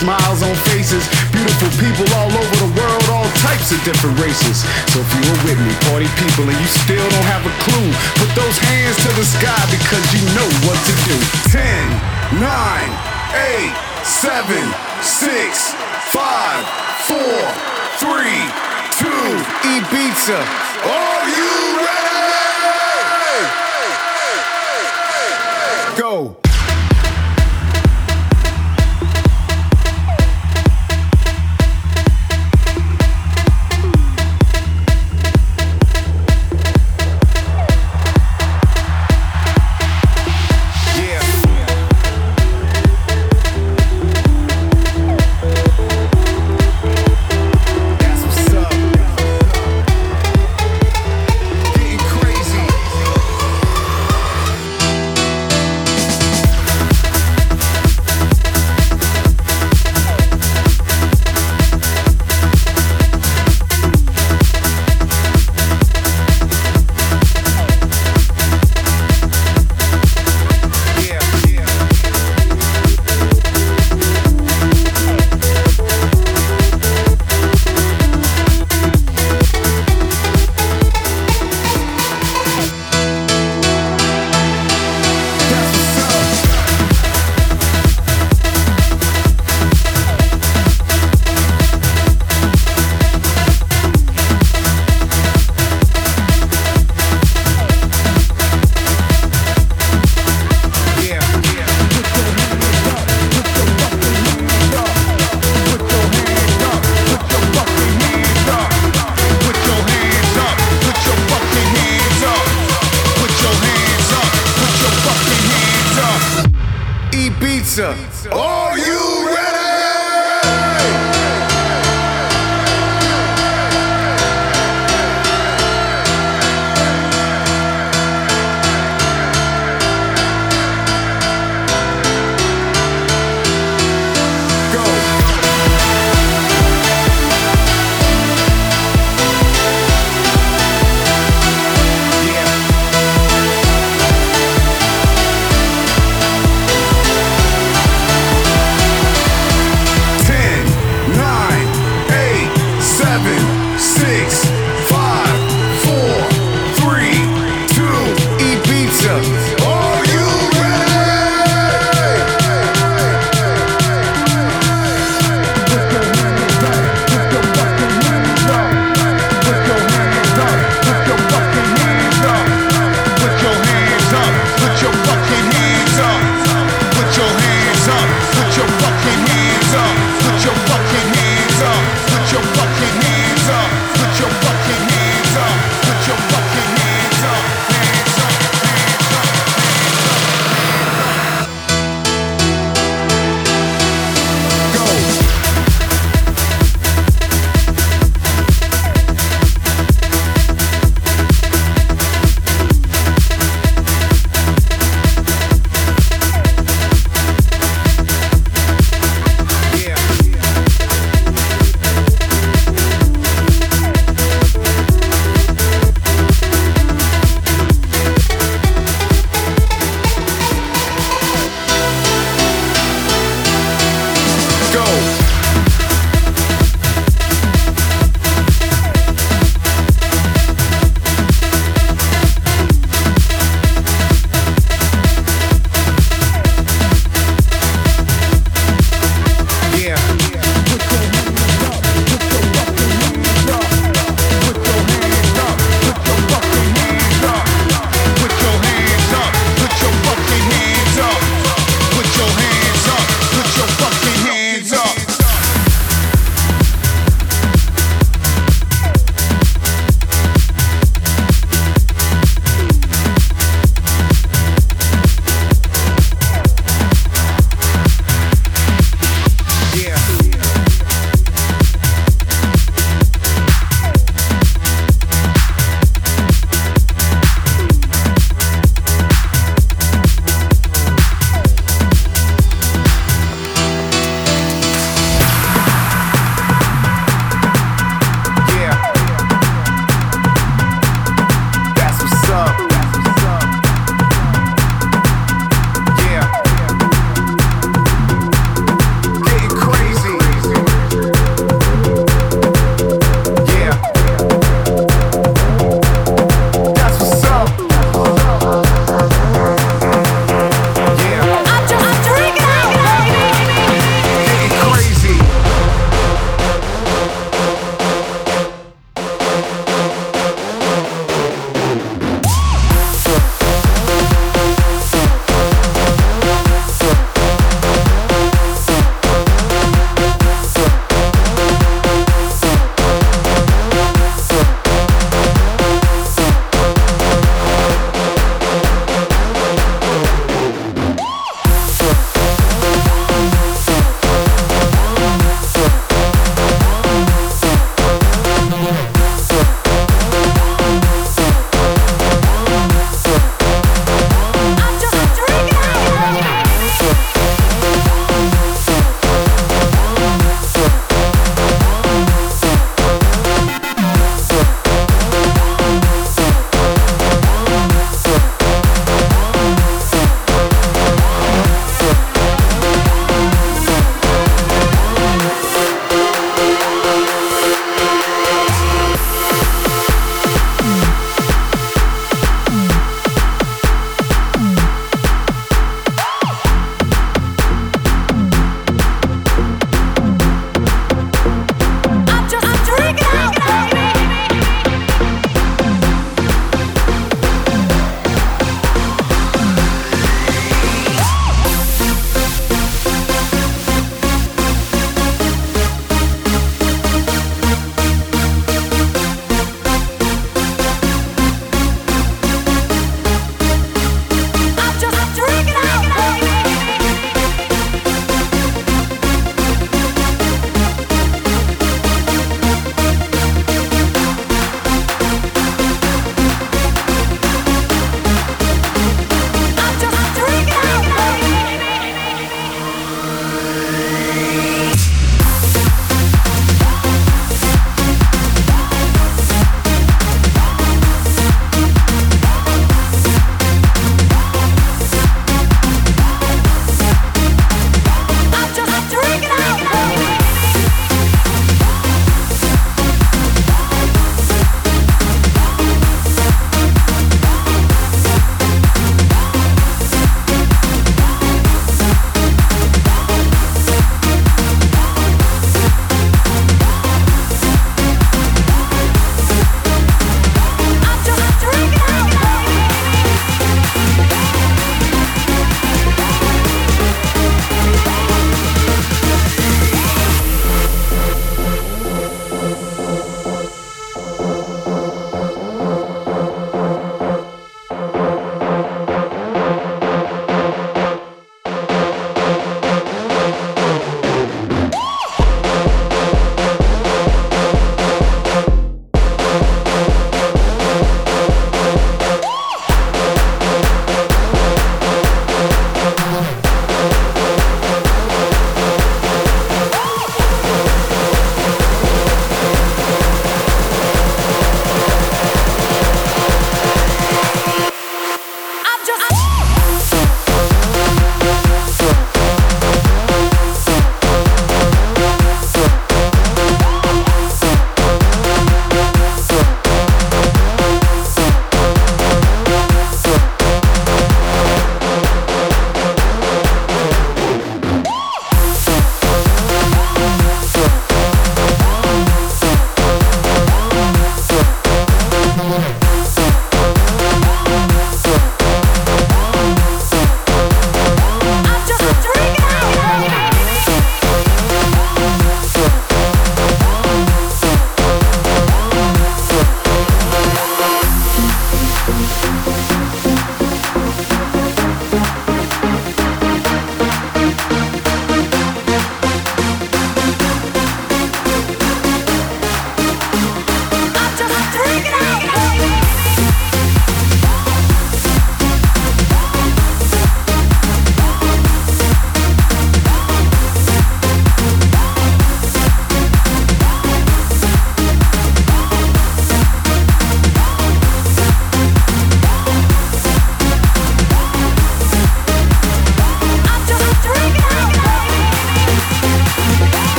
smiles on faces, beautiful people all over the world, all types of different races. So if you are with me, party people, and you still don't have a clue, put those hands to the sky because you know what to do. 10, 9, 8, 7, 6, 5, 4, 3, 2, Ibiza. Are you ready? Go.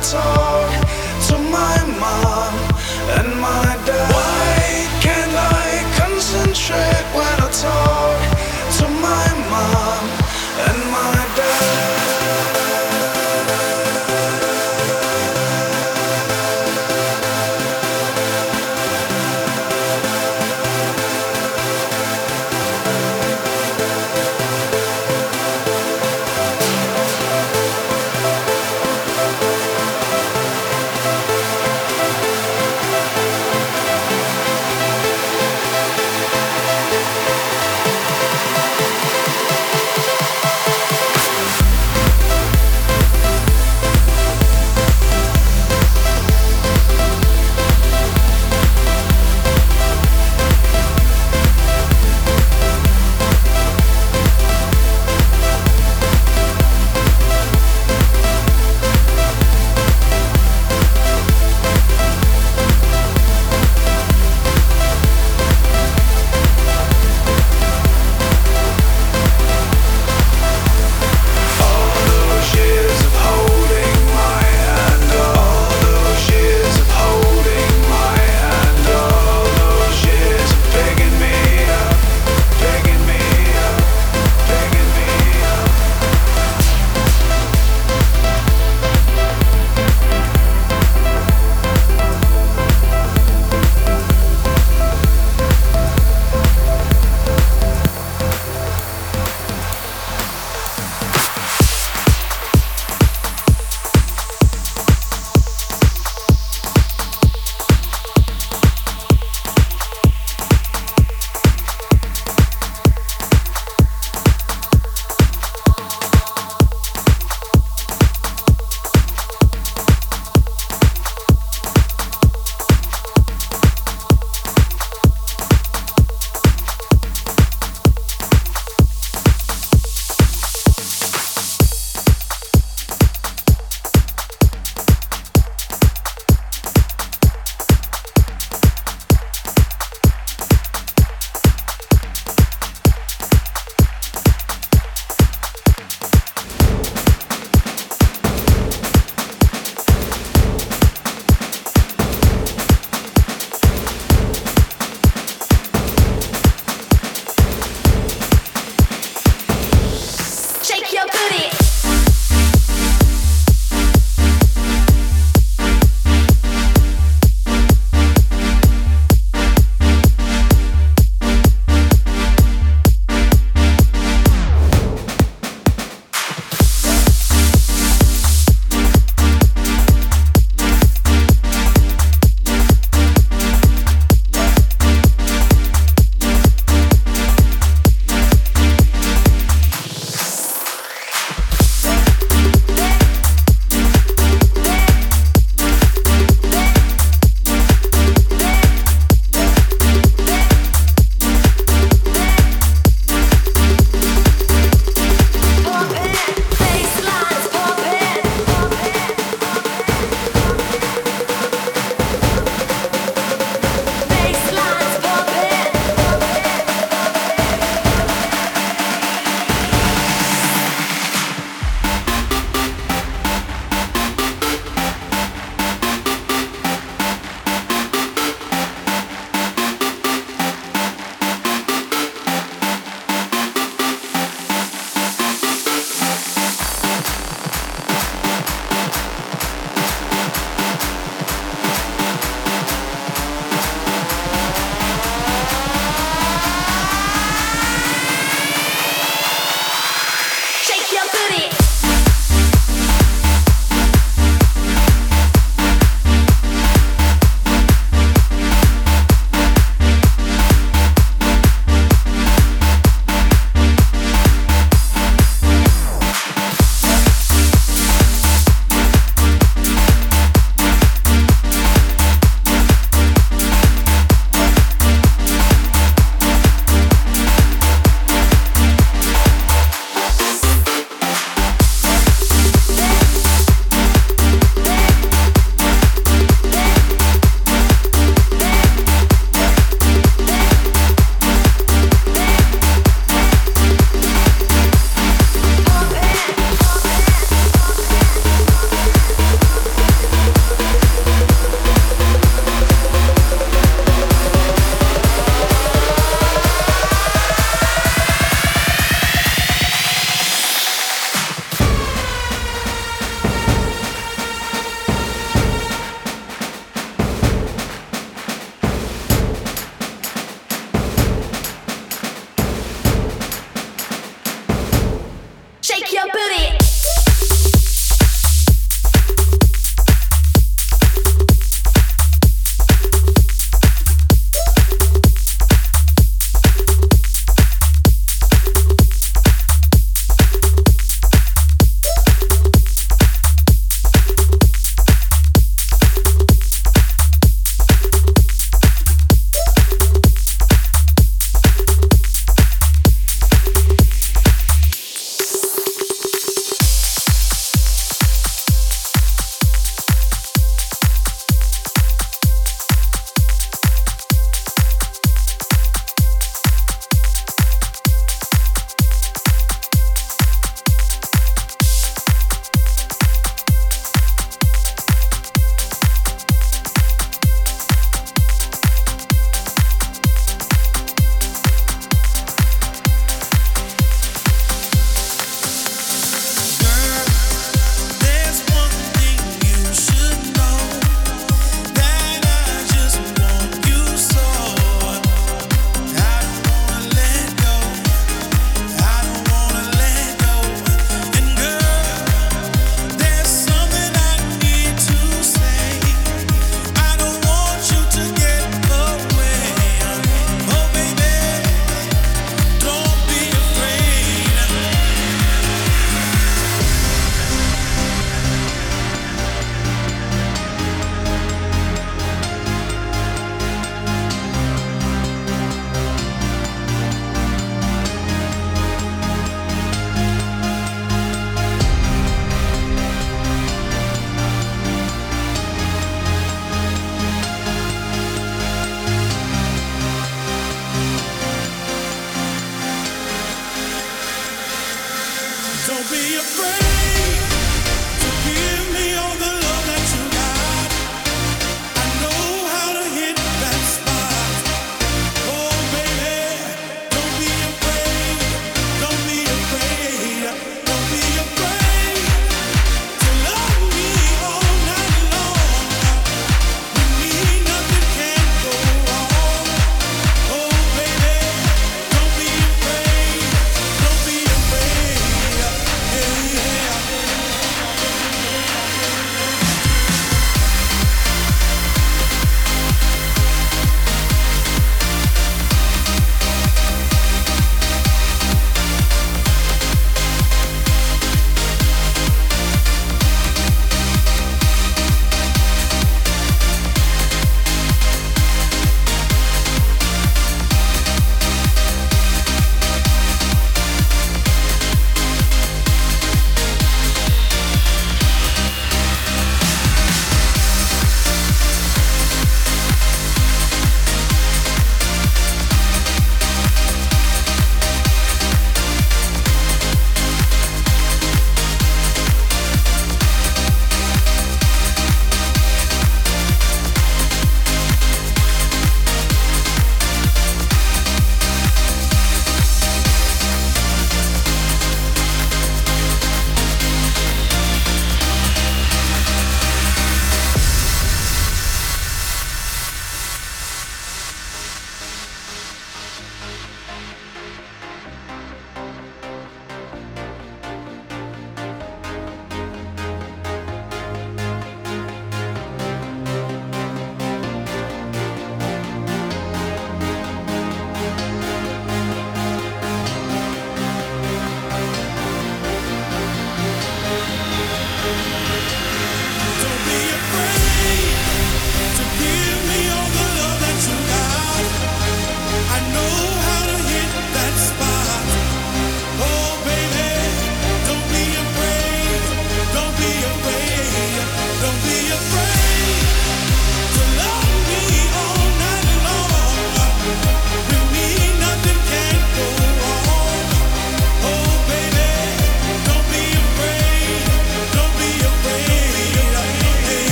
talk.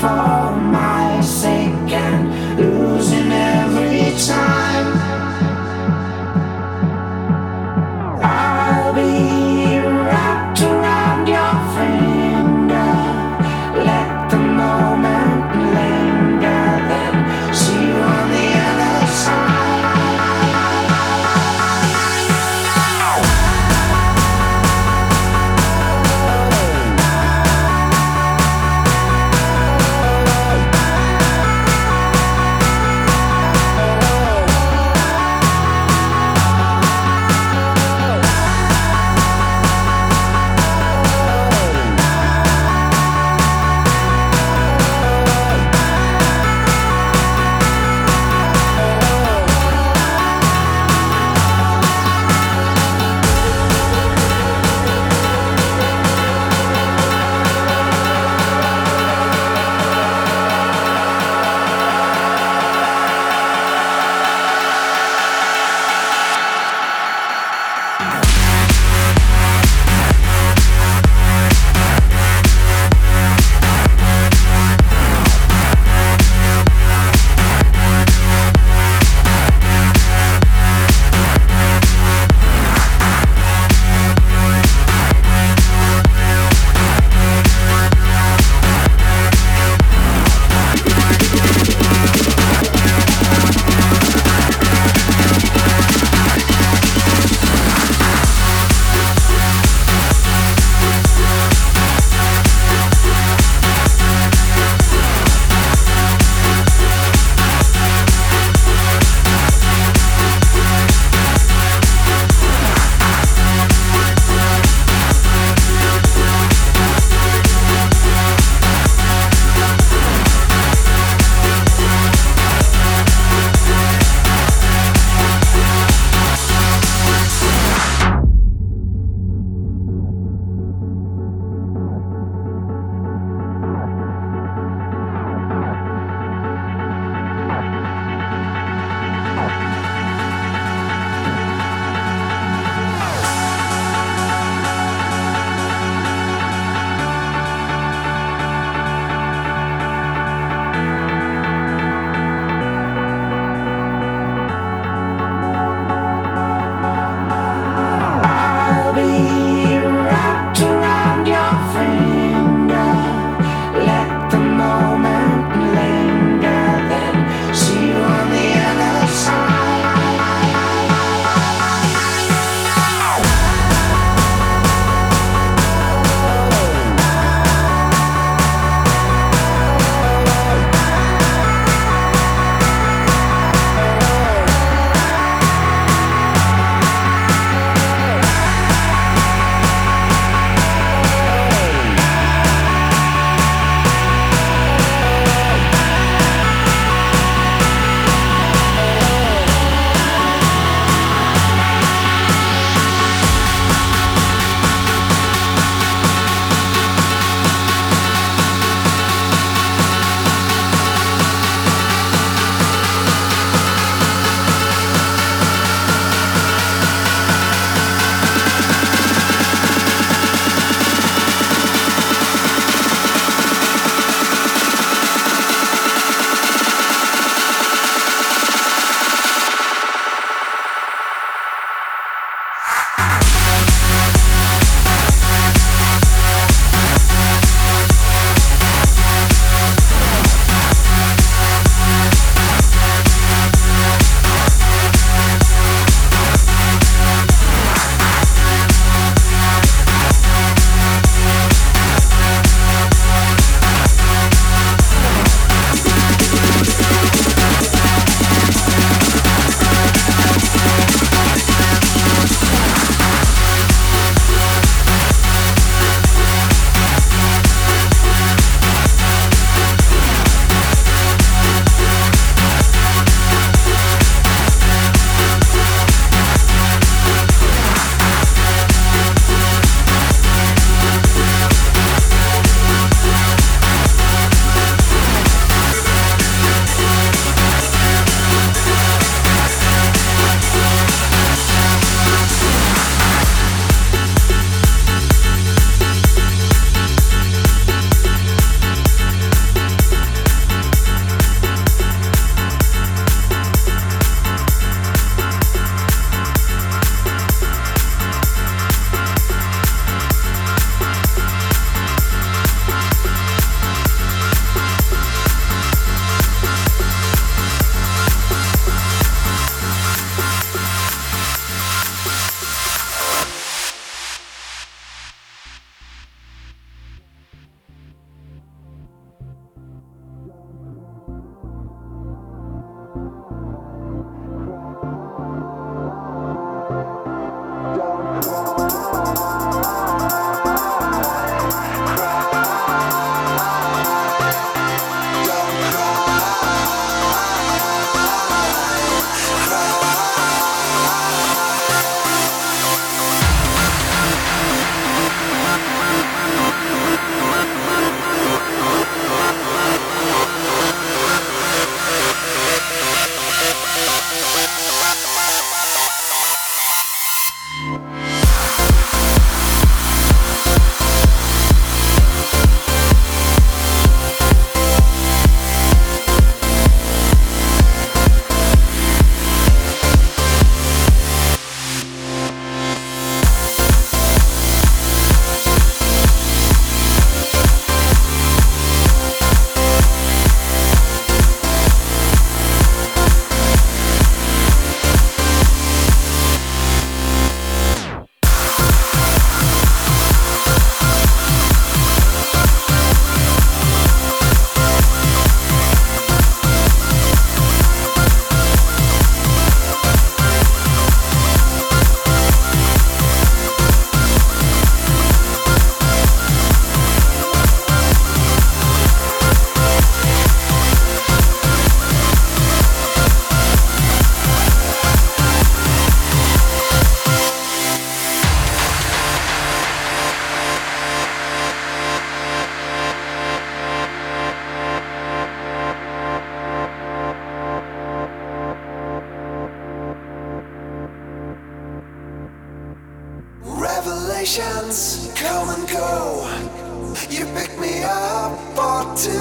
for my sake and losing every time.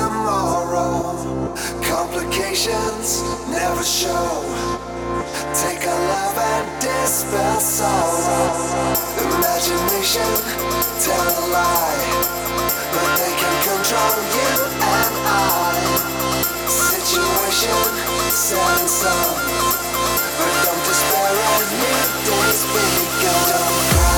Tomorrow. Complications never show. Take a love and dispel sorrow. Imagination tell a lie, but they can control you and I. Situation set in but don't despair and new days begun.